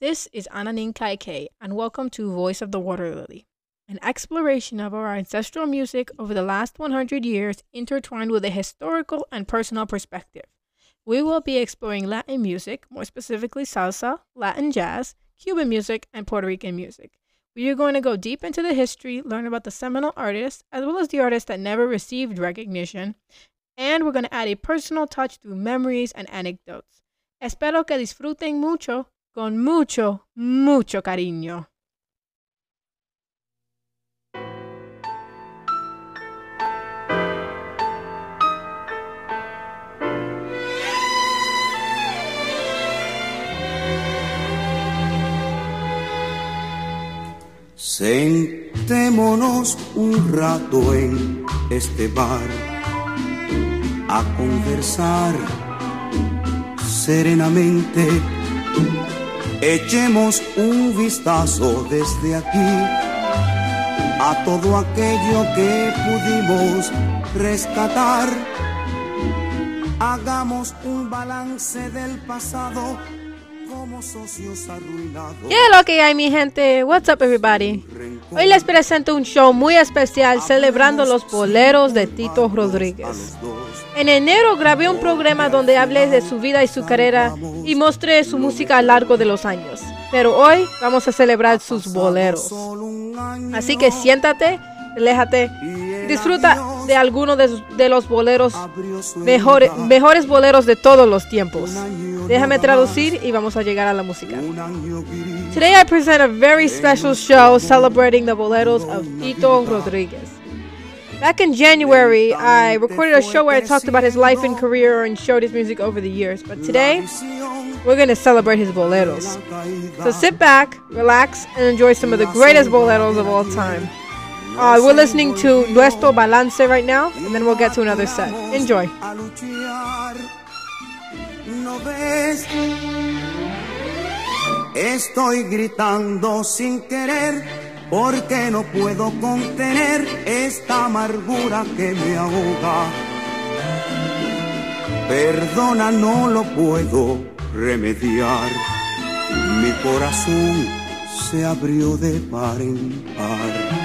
This is Ananin Kaike, and welcome to Voice of the Water Lily, an exploration of our ancestral music over the last 100 years intertwined with a historical and personal perspective. We will be exploring Latin music, more specifically salsa, Latin jazz, Cuban music, and Puerto Rican music. We are going to go deep into the history, learn about the seminal artists, as well as the artists that never received recognition, and we're going to add a personal touch through memories and anecdotes. Espero que disfruten mucho, con mucho, mucho cariño. Sentémonos un rato en este bar a conversar serenamente. Echemos un vistazo desde aquí a todo aquello que pudimos rescatar. Hagamos un balance del pasado como socios arruinados. ¿Qué es lo que hay, mi gente? What's up, everybody? Hoy les presento un show muy especial celebrando los boleros de Tito Rodríguez. En enero grabé un programa donde hablé de su vida y su carrera y mostré su música a lo largo de los años. Pero hoy vamos a celebrar sus boleros. Así que siéntate, relájate disfruta de algunos de, de los boleros mejores, mejores boleros de todos los tiempos. Déjame traducir y vamos a llegar a la música. Today I present a very special show celebrating the boleros of Tito Rodriguez. Back in January, I recorded a show where I talked about his life and career and showed his music over the years. But today, we're going to celebrate his boleros. So sit back, relax, and enjoy some of the greatest boleros of all time. Uh, we're listening to Nuestro Balance right now, and then we'll get to another set. Enjoy. Estoy gritando sin querer porque no puedo contener esta amargura que me ahoga. Perdona, no lo puedo remediar. Mi corazón se abrió de par en par.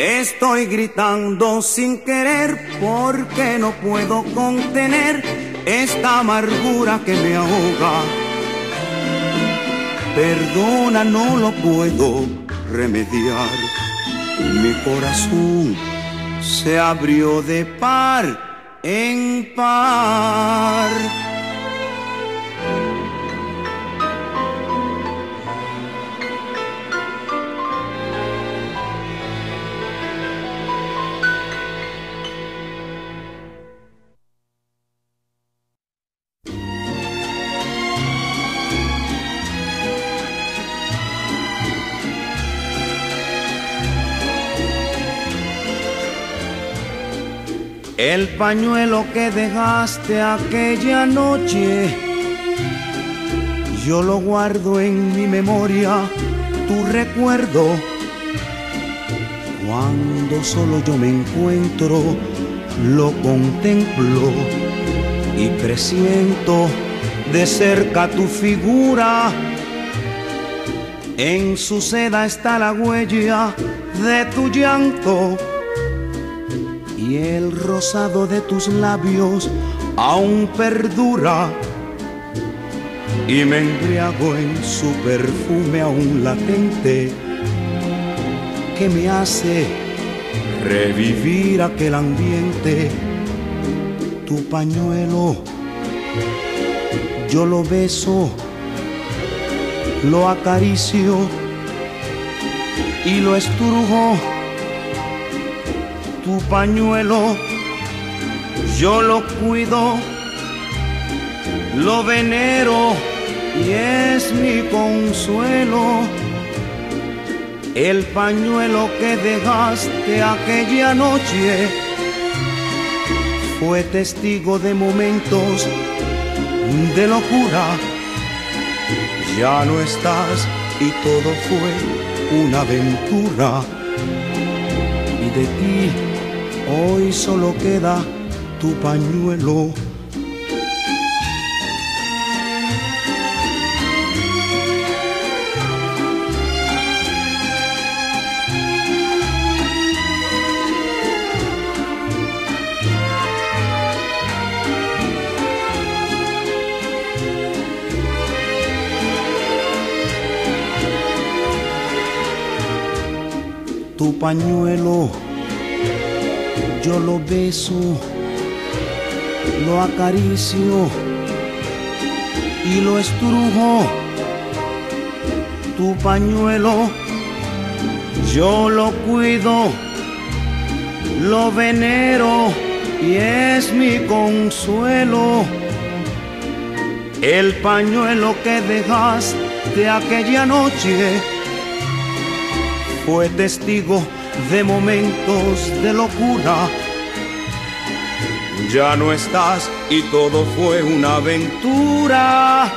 Estoy gritando sin querer porque no puedo contener esta amargura que me ahoga. Perdona, no lo puedo remediar. Mi corazón se abrió de par en par. El pañuelo que dejaste aquella noche, yo lo guardo en mi memoria, tu recuerdo. Cuando solo yo me encuentro, lo contemplo y presiento de cerca tu figura. En su seda está la huella de tu llanto y el rosado de tus labios aún perdura. Y me embriago en su perfume aún latente que me hace revivir aquel ambiente. Tu pañuelo yo lo beso lo acaricio y lo estrujo tu pañuelo, yo lo cuido, lo venero y es mi consuelo. El pañuelo que dejaste aquella noche, fue testigo de momentos de locura. Ya no estás y todo fue una aventura. Y de ti hoy solo queda tu pañuelo. tu pañuelo, yo lo beso, lo acaricio y lo estrujo. Tu pañuelo, yo lo cuido, lo venero y es mi consuelo. El pañuelo que dejaste aquella noche fue testigo de momentos de locura. Ya no estás y todo fue una aventura.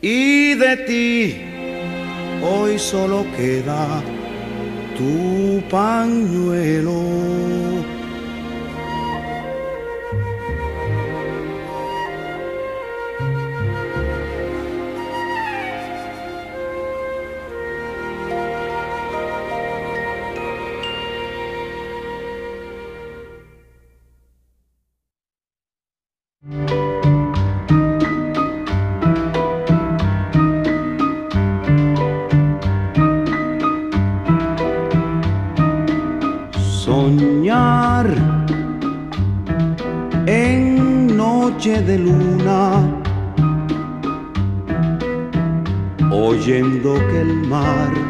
Y de ti hoy solo queda tu pañuelo. De luna, oyendo que el mar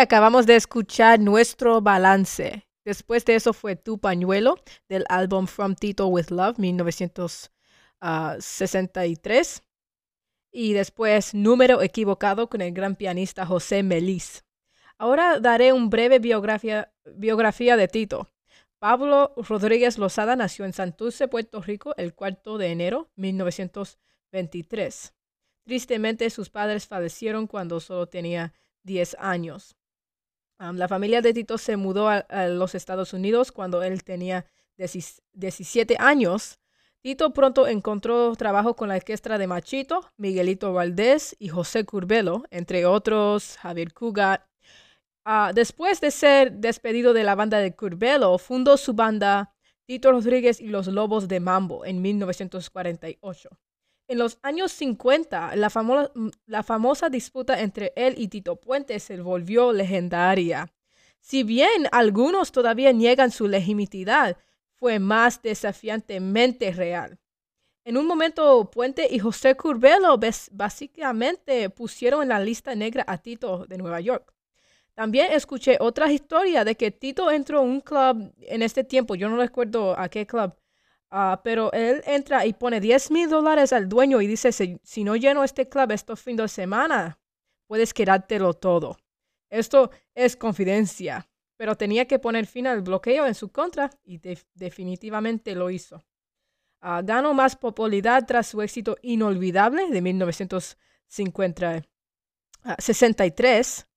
acabamos de escuchar nuestro balance. Después de eso fue Tu Pañuelo del álbum From Tito with Love, 1963. Y después Número Equivocado con el gran pianista José Melis. Ahora daré un breve biografía, biografía de Tito. Pablo Rodríguez Lozada nació en Santurce, Puerto Rico, el 4 de enero de 1923. Tristemente, sus padres fallecieron cuando solo tenía 10 años. La familia de Tito se mudó a, los Estados Unidos cuando él tenía 17 años. Tito pronto encontró trabajo con la orquesta de Machito, Miguelito Valdés y José Curbelo, entre otros, Javier Cugat. Ah, después de ser despedido de la banda de Curbelo, fundó su banda Tito Rodríguez y los Lobos de Mambo en 1948. En los años 50, la, la famosa disputa entre él y Tito Puente se volvió legendaria. Si bien algunos todavía niegan su legitimidad, fue más desafiantemente real. En un momento, Puente y José Curbelo básicamente pusieron en la lista negra a Tito de Nueva York. También escuché otra historia de que Tito entró a un club en este tiempo, yo no recuerdo a qué club, Ah, pero él entra y pone 10 mil dólares al dueño y dice, si, no lleno este club estos fin de semana, puedes quedártelo todo. Esto es confidencia, pero tenía que poner fin al bloqueo en su contra y definitivamente lo hizo. Ah, ganó más popularidad tras su éxito inolvidable de 1963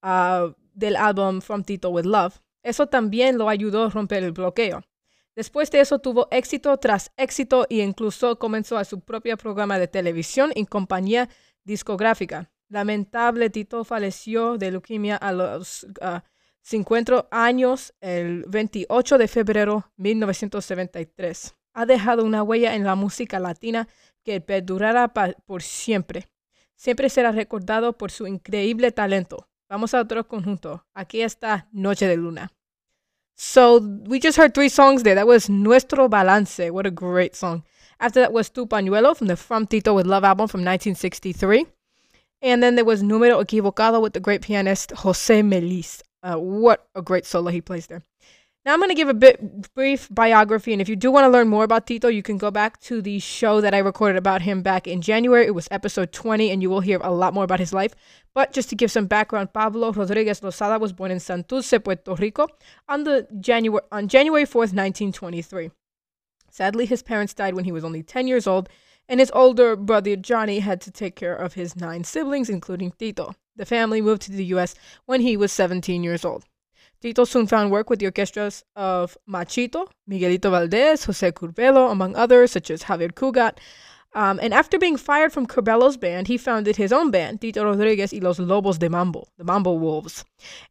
ah, del álbum From Tito with Love. Eso también lo ayudó a romper el bloqueo. Después de eso tuvo éxito tras éxito e incluso comenzó a su propio programa de televisión y compañía discográfica. Lamentable, Tito falleció de leucemia a los 50 años el 28 de febrero de 1973. Ha dejado una huella en la música latina que perdurará por siempre. Siempre será recordado por su increíble talento. Vamos a otro conjunto. Aquí está Noche de Luna. So we just heard three songs there. That was Nuestro Balance. What a great song. After that was Tu Pañuelo from the From Tito with Love album from 1963. And then there was Número Equivocado with the great pianist Jose Melis. Uh, what a great solo he plays there. Now I'm going to give a bit brief biography, and if you do want to learn more about Tito, you can go back to the show that I recorded about him back in January. It was episode 20, and you will hear a lot more about his life. But just to give some background, Pablo Rodriguez Lozada was born in Santurce, Puerto Rico, on the January on January 4th, 1923. Sadly, his parents died when he was only 10 years old, and his older brother Johnny had to take care of his nine siblings, including Tito. The family moved to the U.S. when he was 17 years old. Tito soon found work with the orchestras of Machito, Miguelito Valdez, Jose Curbelo, among others, such as Javier Cugat. Um, and after being fired from Curbelo's band, he founded his own band, Tito Rodriguez y los Lobos de Mambo, the Mambo Wolves,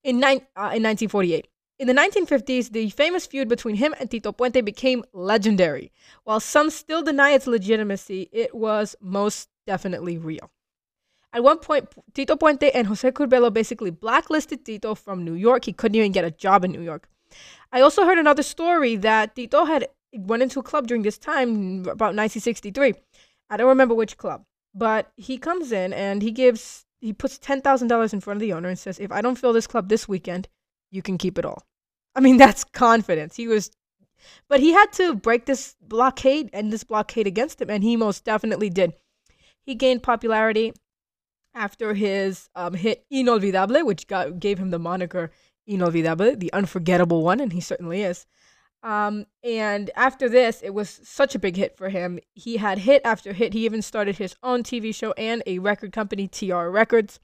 in, uh, in 1948. In the 1950s, the famous feud between him and Tito Puente became legendary. While some still deny its legitimacy, it was most definitely real. At one point, Tito Puente and Jose Curbelo basically blacklisted Tito from New York. He couldn't even get a job in New York. I also heard another story that Tito had went into a club during this time, about 1963. I don't remember which club, but he comes in and he gives he puts ten thousand dollars in front of the owner and says, "If I don't fill this club this weekend, you can keep it all." I mean, that's confidence. He was, but he had to break this blockade and this blockade against him, and he most definitely did. He gained popularity after his um, hit Inolvidable, which got, gave him the moniker Inolvidable, the unforgettable one, and he certainly is. Um, and after this, it was such a big hit for him. He had hit after hit. He even started his own TV show and a record company, TR Records.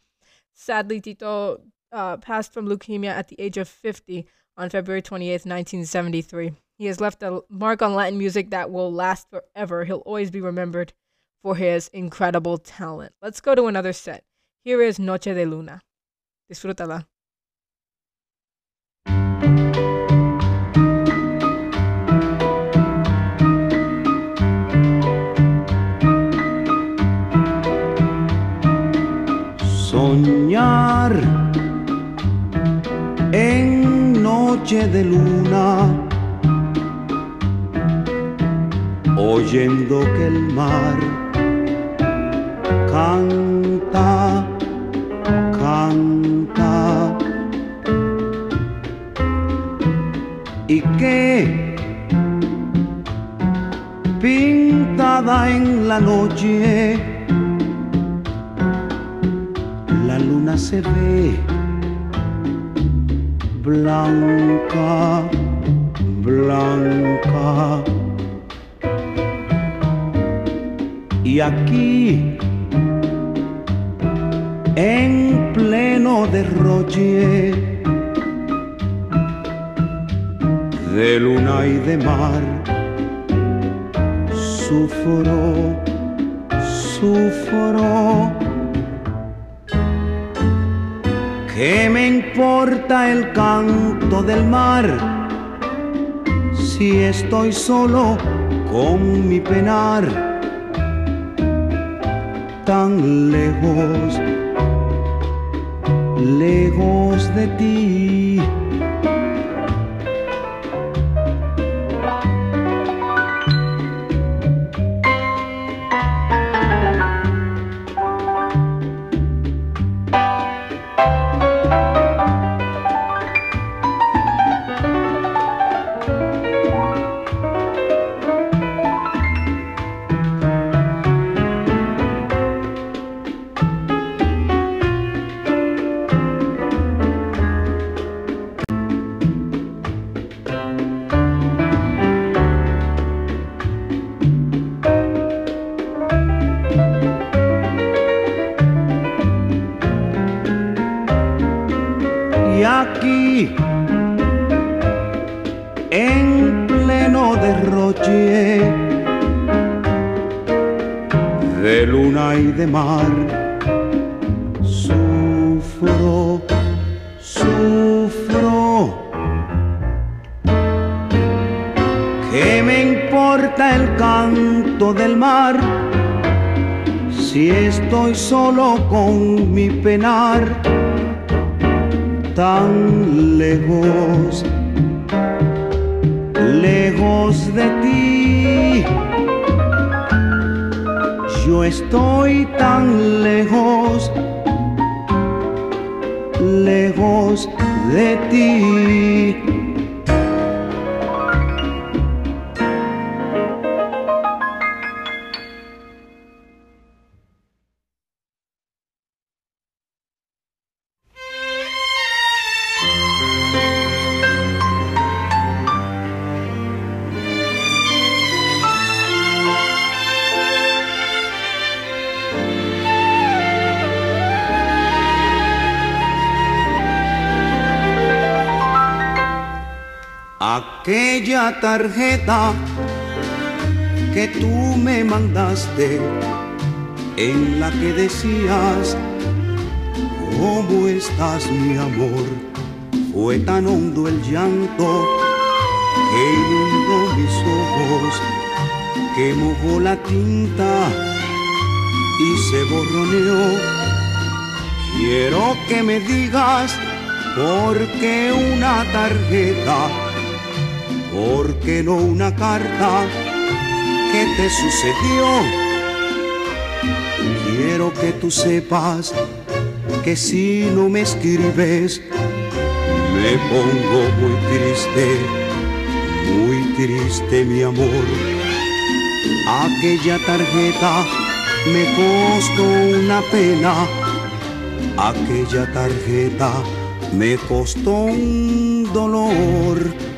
Sadly, Tito uh, passed from leukemia at the age of 50 on February 28th, 1973. He has left a mark on Latin music that will last forever. He'll always be remembered for his incredible talent. Let's go to another set. Here is Noche de Luna. Disfrútala. Soñar en noche de luna oyendo que el mar canta, canta. ¿Y qué? Pintada en la noche, la luna se ve blanca, blanca. Y aquí en pleno derroche de luna y de mar, sufro, sufro. ¿Qué me importa el canto del mar si estoy solo con mi penar? Tan lejos, lejos de ti. Penar? tan lejos, lejos de ti. Yo estoy tan lejos, lejos de ti. Tarjeta que tú me mandaste, en la que decías, ¿cómo estás mi amor? Fue tan hondo el llanto que inundó mis ojos, que mojó la tinta y se borroneó. Quiero que me digas por qué una tarjeta ¿Por qué no una carta? ¿Qué te sucedió? Quiero que tú sepas que si no me escribes, me pongo muy triste, muy triste mi amor. Aquella tarjeta me costó una pena, aquella tarjeta me costó un dolor.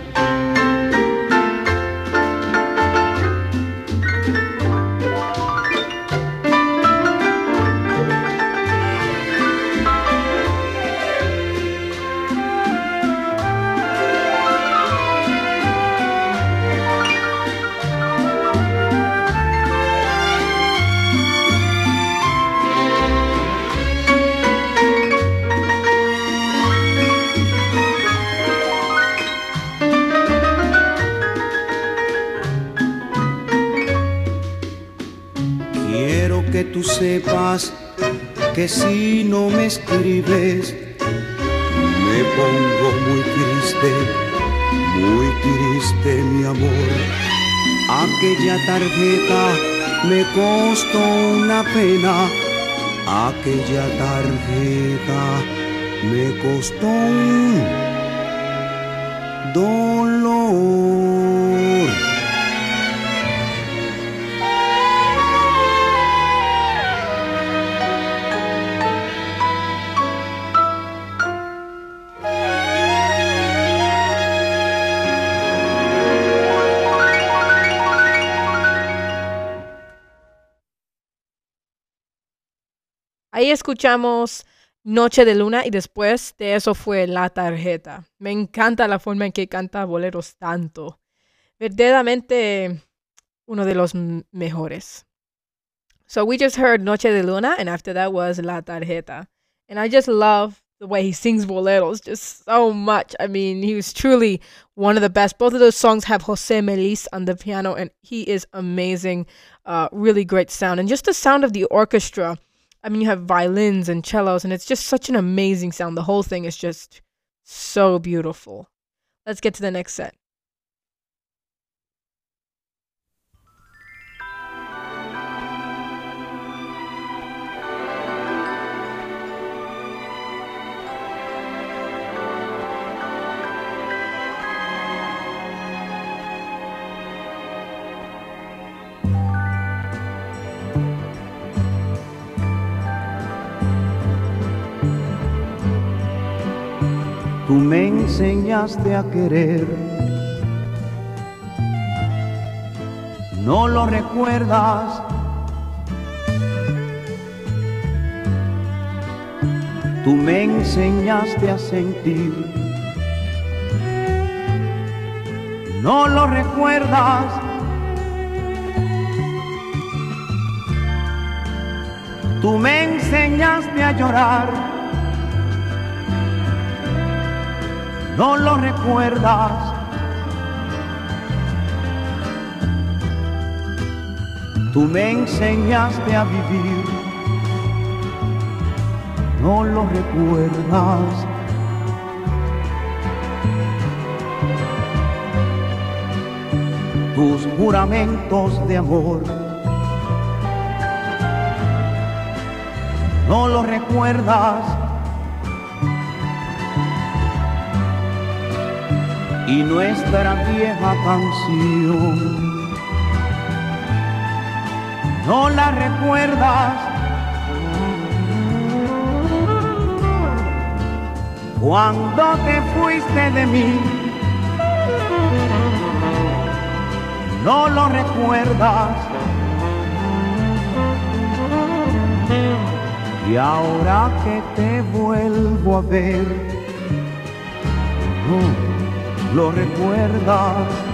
Que si no me escribes, me pongo muy triste, muy triste mi amor. Aquella tarjeta me costó una pena, aquella tarjeta me costó escuchamos Noche de Luna y después de eso fue La Tarjeta. Me encanta la forma en que canta boleros tanto. Verdaderamente uno de los mejores. So we just heard Noche de Luna and after that was La Tarjeta. And I just love the way he sings boleros just so much. I mean, he was truly one of the best. Both of those songs have Jose Melis on the piano, and he is amazing. Uh, really great sound. And just the sound of the orchestra. I mean, you have violins and cellos, and it's just such an amazing sound. The whole thing is just so beautiful. Let's get to the next set. Tú me enseñaste a querer. No lo recuerdas. Tú me enseñaste a sentir. No lo recuerdas. Tú me enseñaste a llorar. No lo recuerdas. Tú me enseñaste a vivir, no lo recuerdas. Tus juramentos de amor, no lo recuerdas. Y nuestra vieja canción. No la recuerdas cuando te fuiste de mí. No lo recuerdas. Y ahora que te vuelvo a ver, no lo recuerdas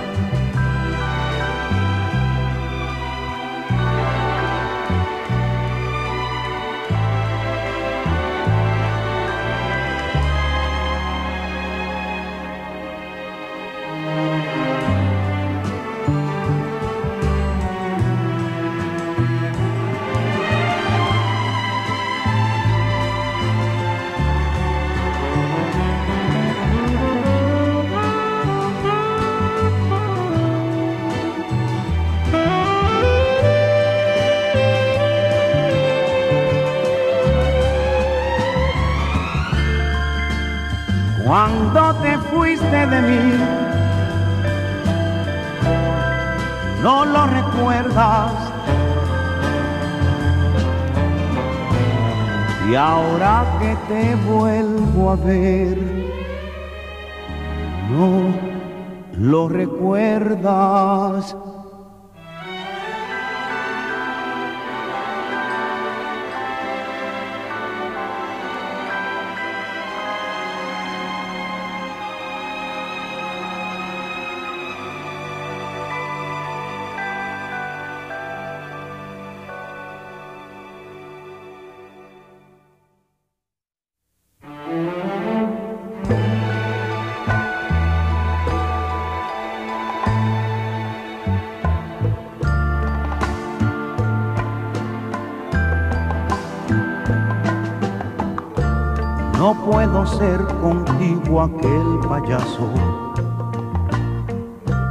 ser contigo aquel payaso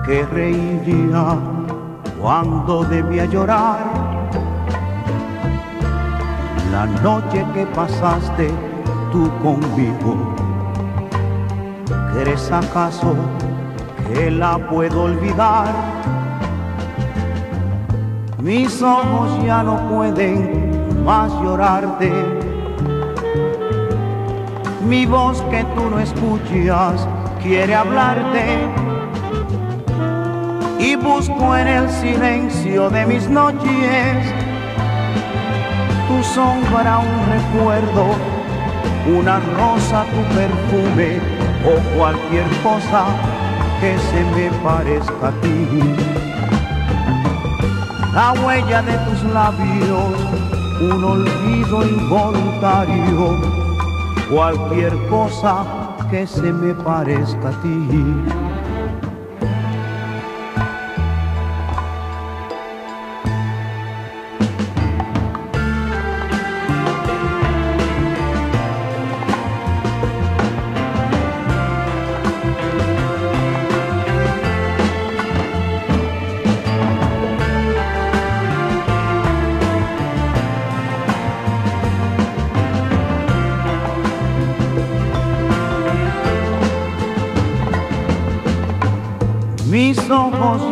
que reiría cuando debía llorar. La noche que pasaste tú conmigo, ¿crees acaso que la puedo olvidar? Mis ojos ya no pueden más llorarte mi voz que tú no escuchas quiere hablarte y busco en el silencio de mis noches tu sombra un recuerdo, una rosa tu perfume o cualquier cosa que se me parezca a ti. La huella de tus labios, un olvido involuntario, cualquier cosa que se me parezca a ti.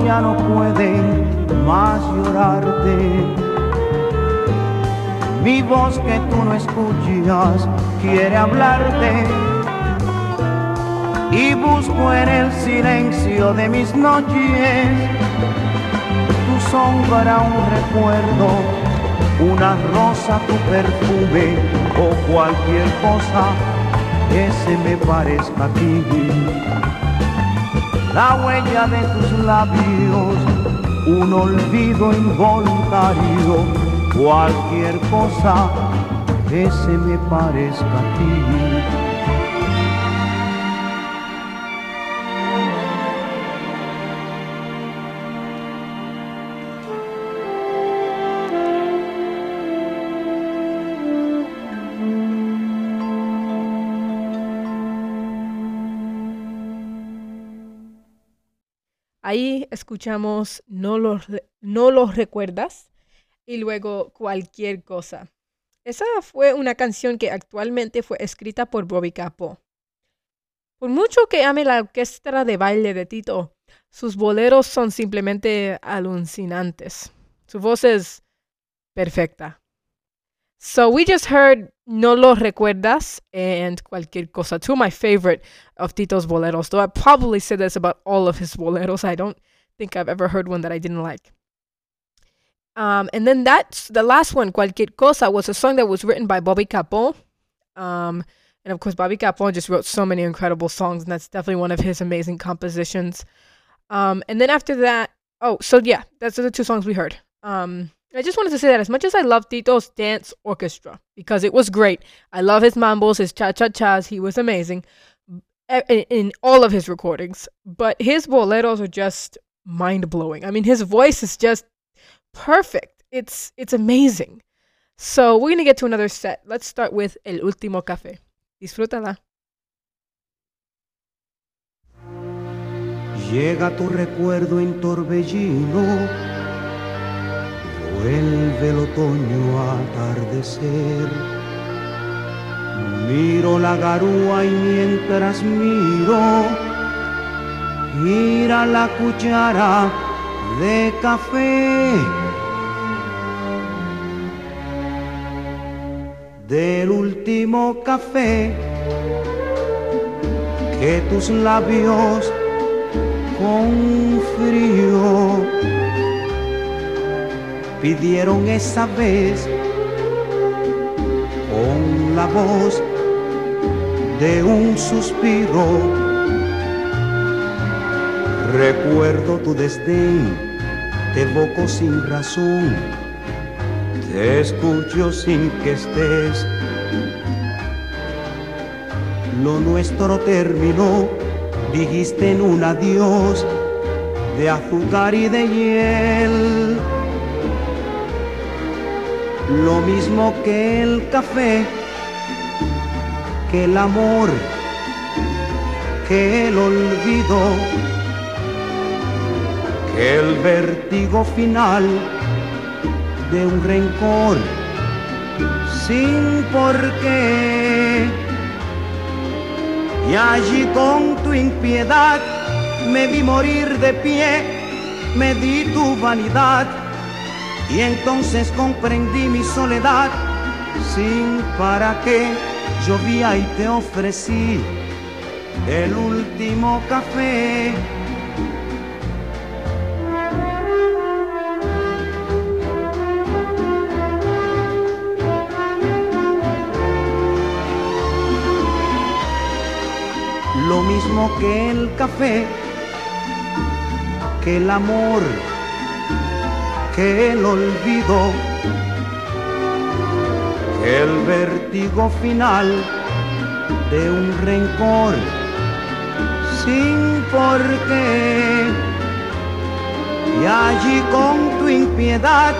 Ya no pueden más llorarte. Mi voz que tú no escuchas quiere hablarte. Y busco en el silencio de mis noches tu sombra, un recuerdo, una rosa, tu perfume o cualquier cosa que se me parezca a ti la huella de tus labios, un olvido involuntario, cualquier cosa que se me parezca a ti. Escuchamos No los, no recuerdas y luego cualquier cosa. Esa fue una canción que actualmente fue escrita por Bobby Capó. Por mucho que ame la orquesta de baile de Tito, sus boleros son simplemente alucinantes. Su voz es perfecta. So we just heard No Lo Recuerdas and Cualquier Cosa, two of my favorite of Tito's boleros, though I probably say this about all of his boleros. I don't think I've ever heard one that I didn't like. Um, and then that's the last one, Cualquier Cosa, was a song that was written by Bobby Capon. Um, and of course, Bobby Capon just wrote so many incredible songs, and that's definitely one of his amazing compositions. Um, and then after that, oh, so yeah, that's the two songs we heard. Um, I just wanted to say that as much as I love Tito's dance orchestra because it was great, I love his mambos, his cha cha chas. He was amazing in, in all of his recordings. But his boleros are just mind blowing. I mean, his voice is just perfect. It's it's amazing. So we're gonna get to another set. Let's start with El Último Café. Disfrútala. Llega tu recuerdo en torbellino Vuelve el otoño a atardecer. Miro la garúa y mientras miro, gira la cuchara de café. Del último café que tus labios con frío pidieron esa vez con la voz de un suspiro. Recuerdo tu desdén, te evoco sin razón, te escucho sin que estés. Lo nuestro terminó, dijiste en un adiós de azúcar y de hiel lo mismo que el café, que el amor, que el olvido, el vértigo final de un rencor sin por qué. Y allí con tu impiedad me vi morir de pie, me di tu vanidad y entonces comprendí mi soledad, sin para qué llovía y te ofrecí el último café. Que el café, que el amor, que el olvido, que el vértigo final de un rencor sin por qué. Y allí con tu impiedad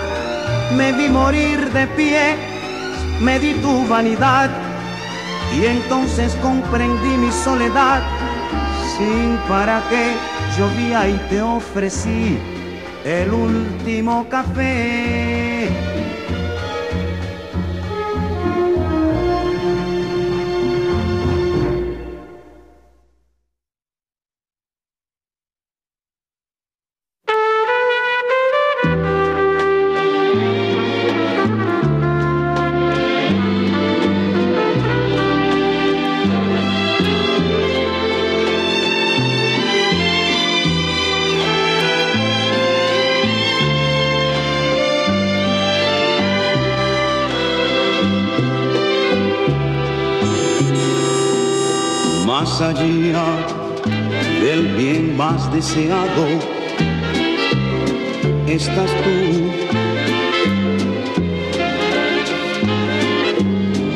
me vi morir de pie, me di tu vanidad y entonces comprendí mi soledad, sin para qué llovía y te ofrecí el último café. Allá del bien más deseado, estás tú.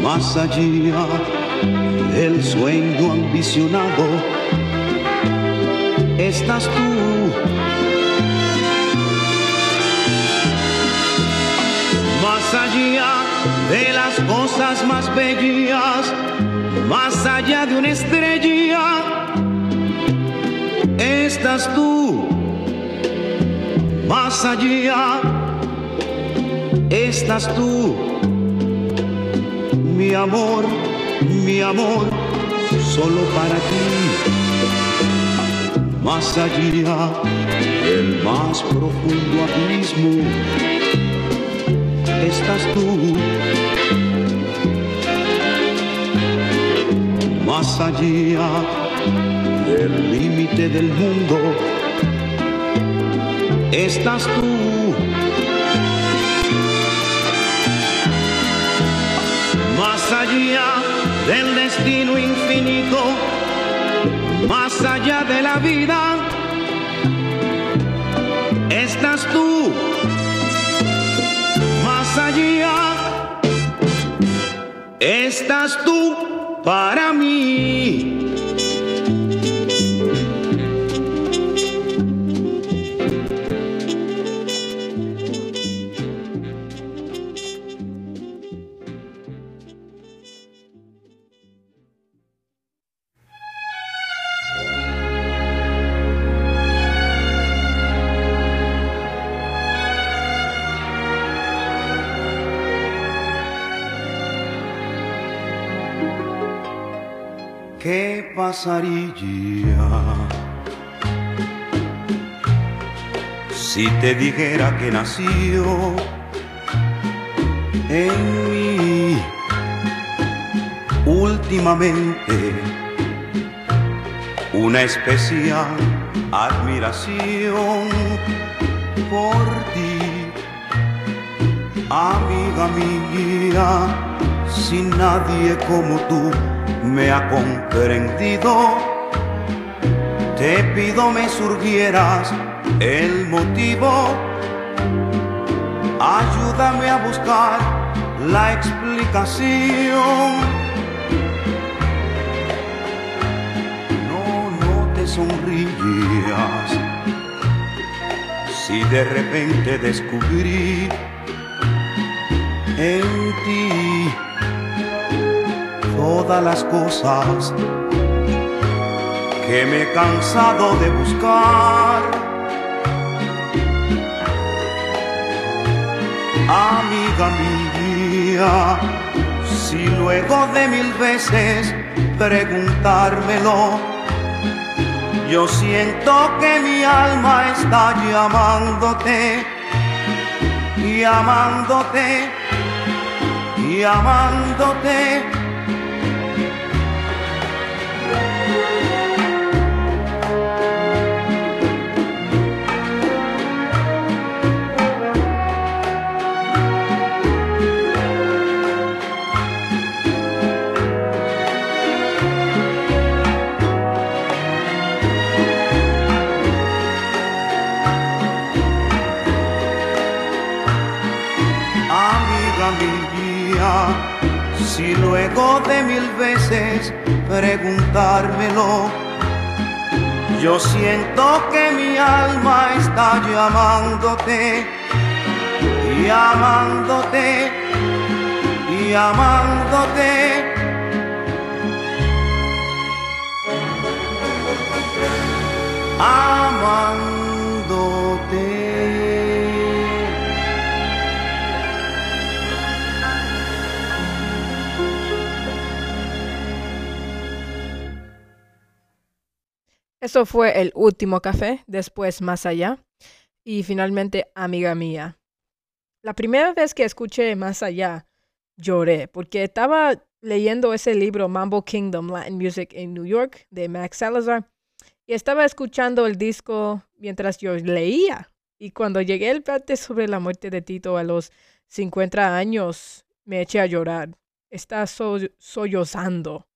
Más allá del sueño ambicionado, estás tú. Más allá de las cosas más bellas, más allá de una estrella, estás tú. Más allá, estás tú. Mi amor, mi amor, solo para ti. Más allá del más profundo abismo, estás tú. más allá del límite del mundo, estás tú. Más allá del destino infinito, más allá de la vida, estás tú. Más allá, estás tú para mí. Si te dijera que nació en mí últimamente una especial admiración por ti, amiga mía, sin nadie como tú? Me ha comprendido. Te pido me surgieras el motivo. Ayúdame a buscar la explicación. No, no te sonrías. Si de repente descubrí en ti todas las cosas que me he cansado de buscar. Amiga mía, si luego de mil veces preguntármelo, yo siento que mi alma está llamándote, llamándote, llamándote. De mil veces preguntármelo, yo siento que mi alma está llamándote, llamándote, llamándote. Amándote. Eso fue el último café, después más allá y finalmente amiga mía. La primera vez que escuché más allá, lloré porque estaba leyendo ese libro Mambo Kingdom Latin Music in New York de Max Salazar y estaba escuchando el disco mientras yo leía. Y cuando llegué al parte sobre la muerte de Tito a los 50 años, me eché a llorar. Está sollozando.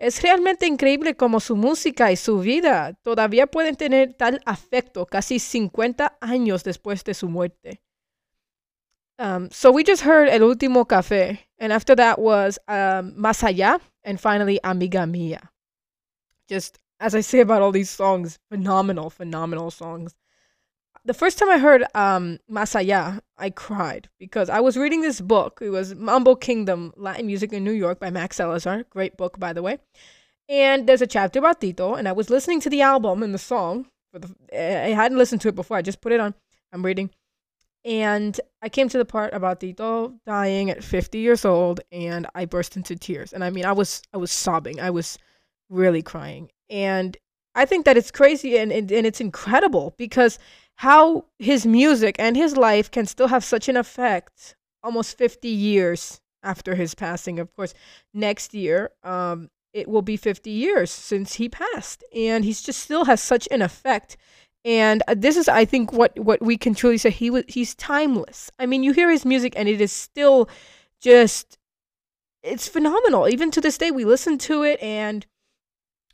Es realmente increíble cómo su música y su vida todavía pueden tener tal afecto casi 50 años después de su muerte. Um, so we just heard El Último Café, and after that was um, Allá, and finally Amiga Mía. Just as I say about all these songs, phenomenal, phenomenal songs the first time I heard um, Allá, I cried because I was reading this book. It was Mambo Kingdom Latin Music in New York by Max Salazar. Great book, by the way. And there's a chapter about Tito, and I was listening to the album and the song. The, I hadn't listened to it before. I just put it on. I'm reading. And I came to the part about Tito dying at 50 years old, and I burst into tears. And I mean, I was I was sobbing. I was really crying. And I think that it's crazy and, and, and it's incredible because how his music and his life can still have such an effect almost 50 years after his passing. Of course, next year, um, it will be 50 years since he passed, and he just still has such an effect. And uh, this is, I think, what what we can truly say. He was he's timeless. I mean, you hear his music, and it is still just it's phenomenal. Even to this day, we listen to it, and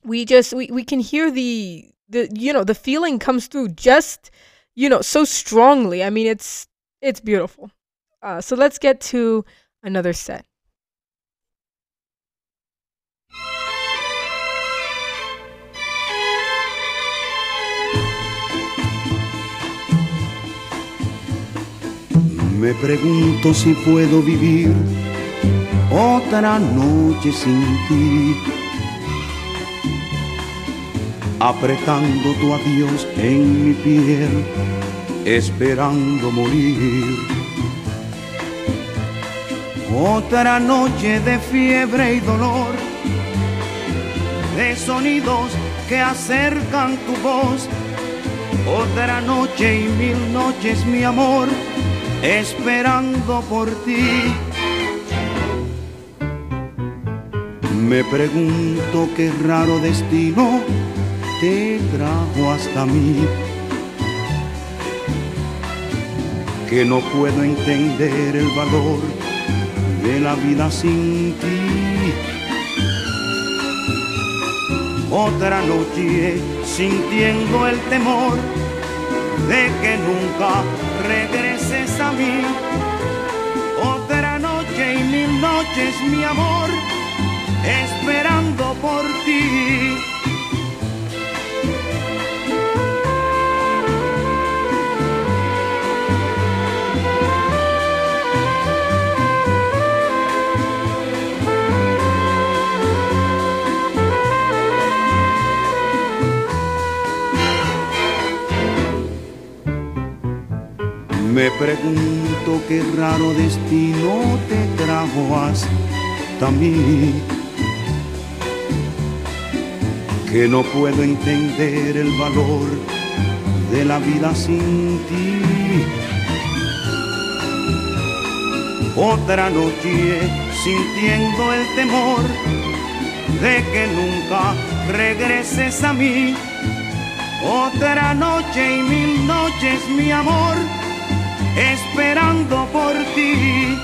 we just we, we can hear the the you know the feeling comes through just you know, so strongly. I mean, it's it's beautiful. Uh, so let's get to another set. Me pregunto si puedo vivir otra noche sin ti apretando tu adiós en mi piel, esperando morir. Otra noche de fiebre y dolor, de sonidos que acercan tu voz. Otra noche y mil noches, mi amor, esperando por ti. Me pregunto qué raro destino te trajo hasta mí. Que no puedo entender el valor de la vida sin ti. Otra noche sintiendo el temor de que nunca regreses a mí. Otra noche y mil noches, mi amor, esperando por ti. Me pregunto qué raro destino te trajo hasta mí. Que no puedo entender el valor de la vida sin ti. Otra noche sintiendo el temor de que nunca regreses a mí. Otra noche y mil noches, mi amor esperando por ti.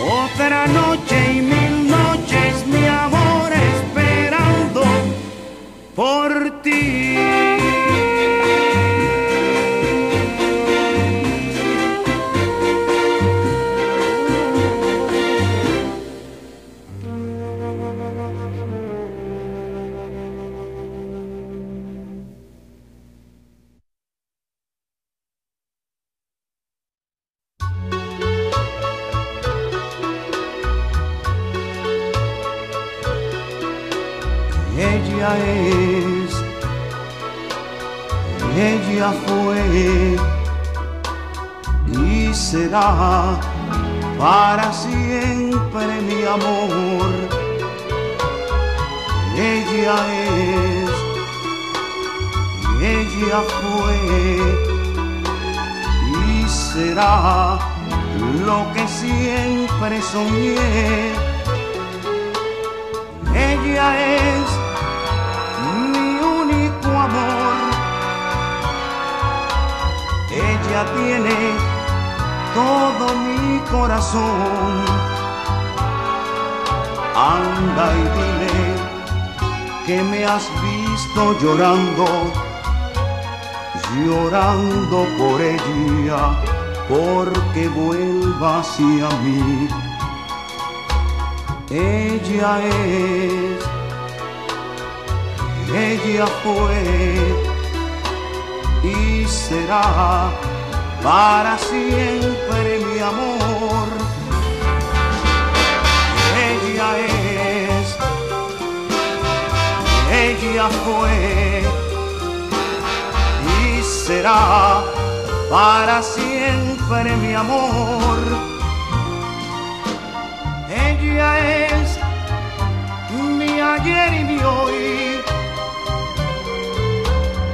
Otra noche y mil noches, mi amor, esperando por ti. Siempre soñé. Ella es amor. Ella tiene todo mi corazón. Anda y dile que me has visto llorando, llorando por ella, porque vuelva hacia mí. Ella es ella fue y será para siempre mi amor. Ella es, ella fue y será para mi amor. Ella es mi ayer y mi hoy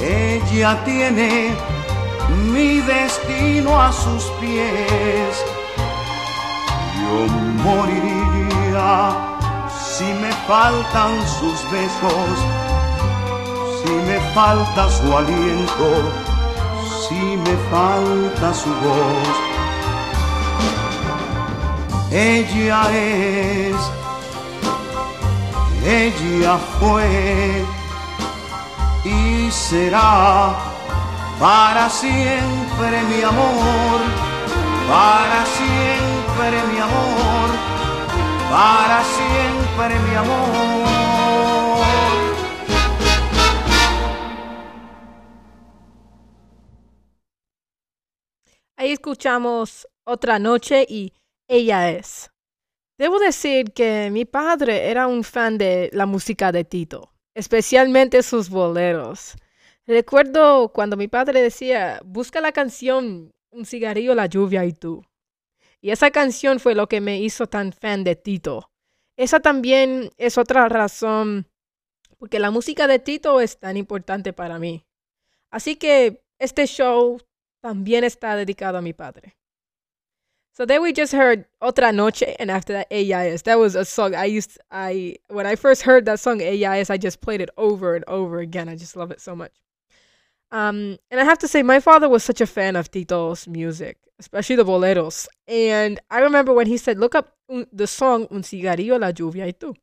ella tiene mi destino a sus pies. Yo moriría si me faltan sus besos, si me falta su aliento, si me falta su voz. Ella es, ella fue y será para siempre mi amor, para siempre mi amor, para siempre mi amor. Ahí escuchamos Otra Noche y Ella es. Debo decir que mi padre era un fan de la música de Tito especialmente sus boleros. Recuerdo cuando mi padre decía, busca la canción Un cigarrillo, la lluvia y tú. Y esa canción fue lo que me hizo tan fan de Tito. Esa también es otra razón porque la música de Tito es tan importante para mí. Así que este show también está dedicado a mi padre. So then we just heard Otra Noche, and after that, es. That was a song I used. I when I first heard that song, es, I just played it over and over again. I just love it so much. Um, and I have to say, my father was such a fan of Tito's music, especially the boleros. And I remember when he said, "Look up the song Un cigarrillo, la lluvia y tú."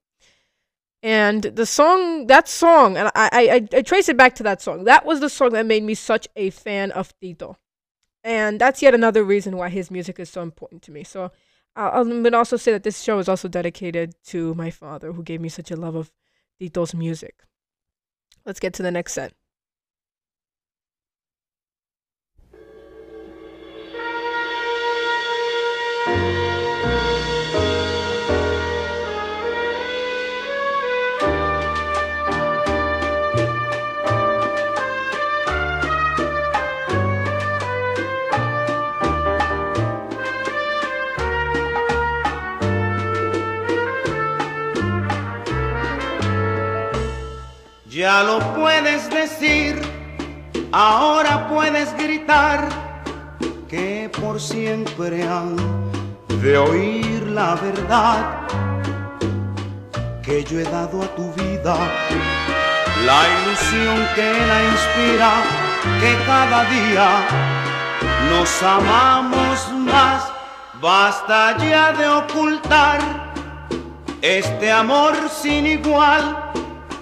And the song, that song, and I, I, I trace it back to that song. That was the song that made me such a fan of Tito and that's yet another reason why his music is so important to me. So I would also say that this show is also dedicated to my father, who gave me such a love of Tito's music. Let's get to the next set. Ya lo puedes decir, ahora puedes gritar que por siempre han de oír la verdad que yo he dado a tu vida, la ilusión que la inspira, que cada día nos amamos más, basta ya de ocultar este amor sin igual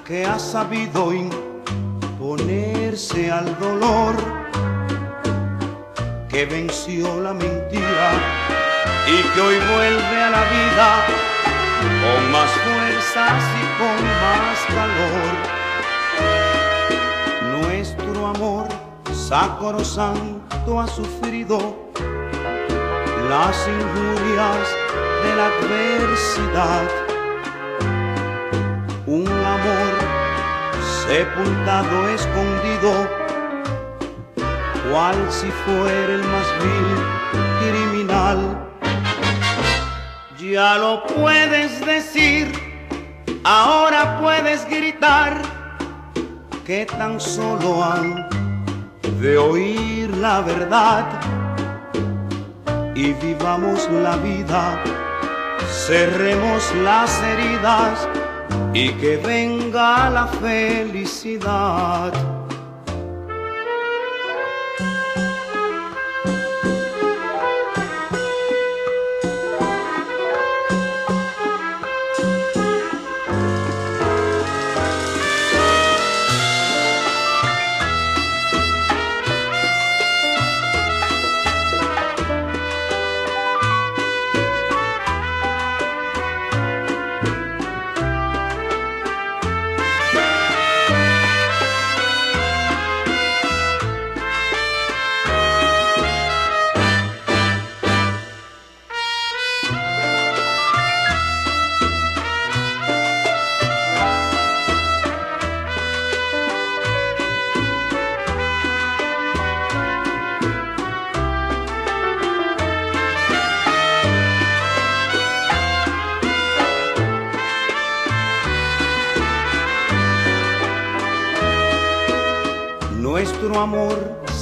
que ha sabido imponerse al dolor, que venció la mentira y que hoy vuelve a la vida con más fuerzas y con más calor. Nuestro amor sacrosanto ha sufrido las injurias de la adversidad un amor sepultado, escondido, cual si fuera el más vil criminal. Ya lo puedes decir, ahora puedes gritar, que tan solo han de oír la verdad y vivamos la vida, cerremos las heridas y que venga la felicidad.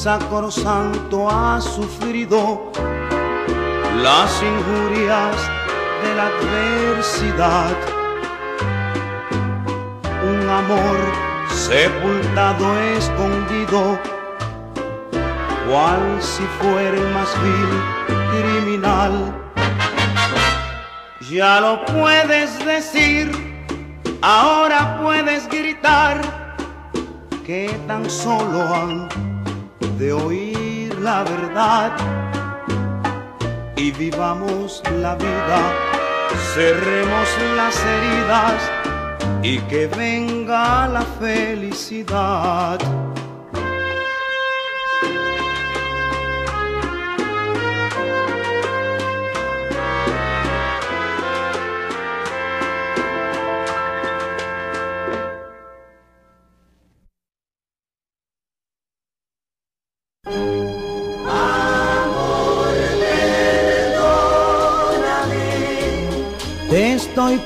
Sacrosanto ha sufrido las injurias de la adversidad. Un amor sepultado, escondido, cual si fuera el más vil criminal. Ya lo puedes decir, ahora puedes gritar que tan solo han de oír la verdad y vivamos la vida, cerremos las heridas y que venga la felicidad.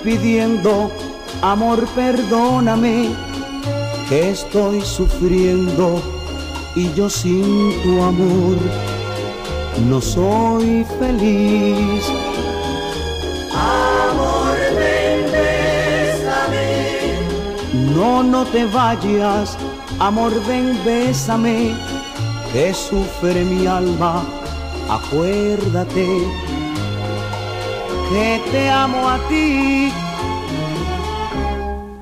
Pidiendo, amor perdóname, que estoy sufriendo y yo sin tu amor no soy feliz. Amor, ven, bésame. No, no te vayas, amor, ven, bésame, que sufre mi alma, acuérdate que te amo a ti.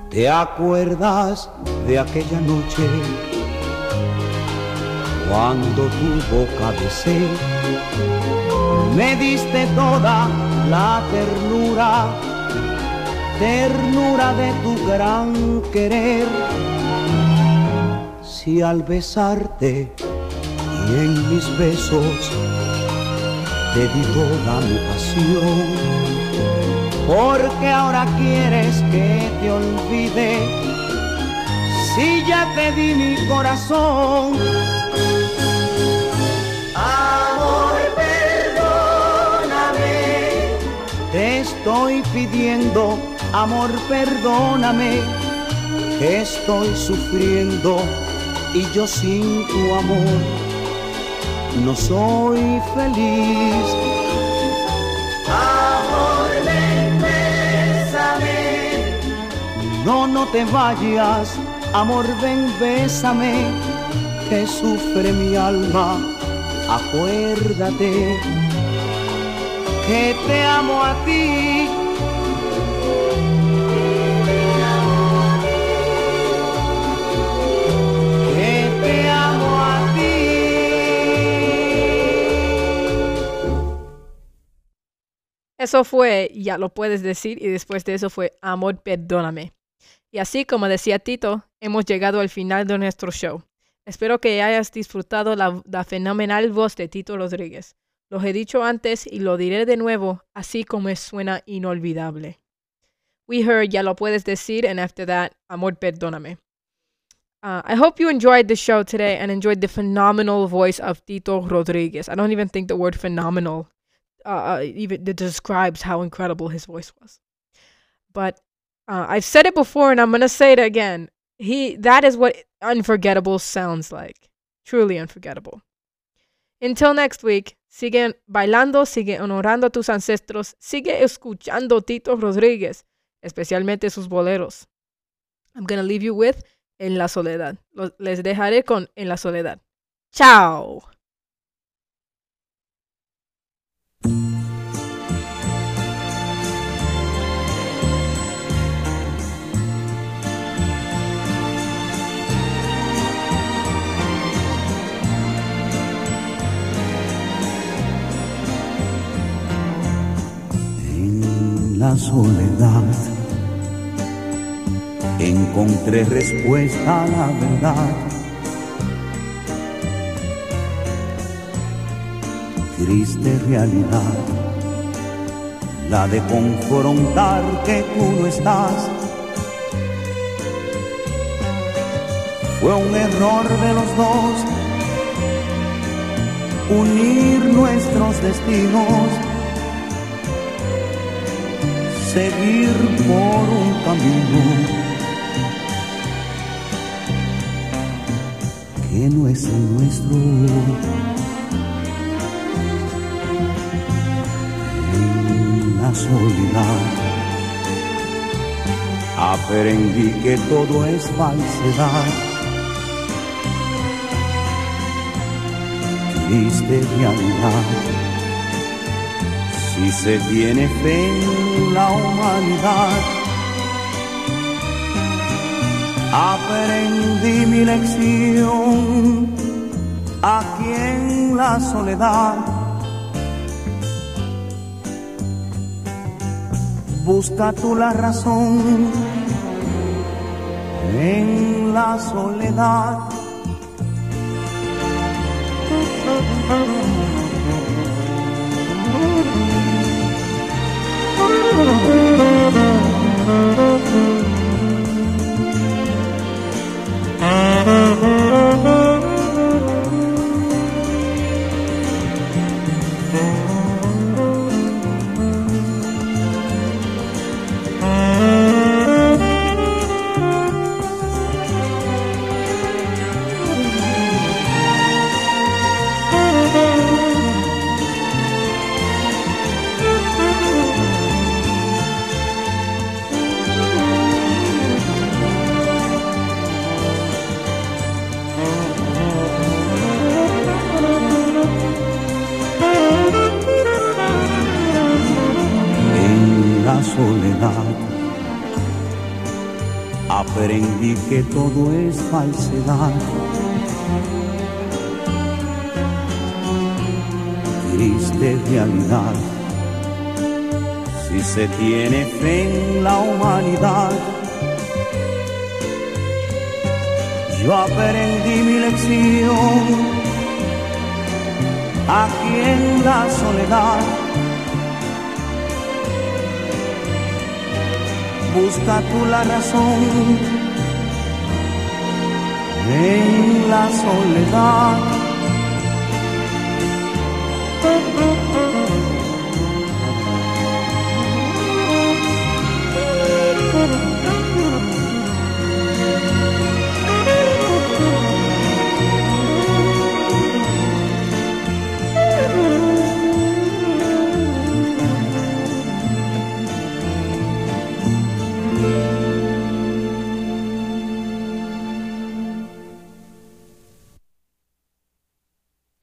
¿Te acuerdas de aquella noche cuando tu boca besé? Me diste toda la ternura, ternura de tu gran querer. Si al besarte y en mis besos te di toda mi pasión, porque ahora quieres que te olvide, si ya te di mi corazón. Amor, perdóname. Te estoy pidiendo, amor, perdóname, que estoy sufriendo y yo sin tu amor no soy feliz. Amor, ven, No, no te vayas, amor, ven, bésame, que sufre mi alma. Acuérdate que te amo a ti Eso fue, ya lo puedes decir, y después de eso fue Amor, perdóname. Y así como decía Tito, hemos llegado al final de nuestro show. Espero que hayas disfrutado la, la fenomenal voz de Tito Rodríguez. Lo he dicho antes y lo diré de nuevo, así como es suena inolvidable. We heard, ya lo puedes decir, and after that, Amor, perdóname. Uh, I hope you enjoyed the show today and enjoyed the phenomenal voice of Tito Rodriguez. I don't even think the word phenomenal uh, uh even describes how incredible his voice was. But uh, I've said it before and I'm gonna say it again. He that is what unforgettable sounds like. Truly unforgettable. Until next week, sigue bailando, sigue honorando a tus ancestros, sigue escuchando Tito Rodríguez, especialmente sus boleros. I'm gonna leave you with En la soledad. Les dejaré con En la soledad. Chao. La soledad encontré respuesta a la verdad. Triste realidad, la de confrontar que tú no estás. Fue un error de los dos unir nuestros destinos, seguir por un camino que no es el nuestro. En la soledad aprendí que todo es falsedad. Triste realidad. Si se tiene fe en la humanidad, Aprendí mi lección aquí en la soledad. Busca tú la razón en la soledad. oh you. Triste realidad, si se tiene fe en la humanidad. Yo aprendí mi lección. Aquí en la soledad. Busca tú la razón en la soledad.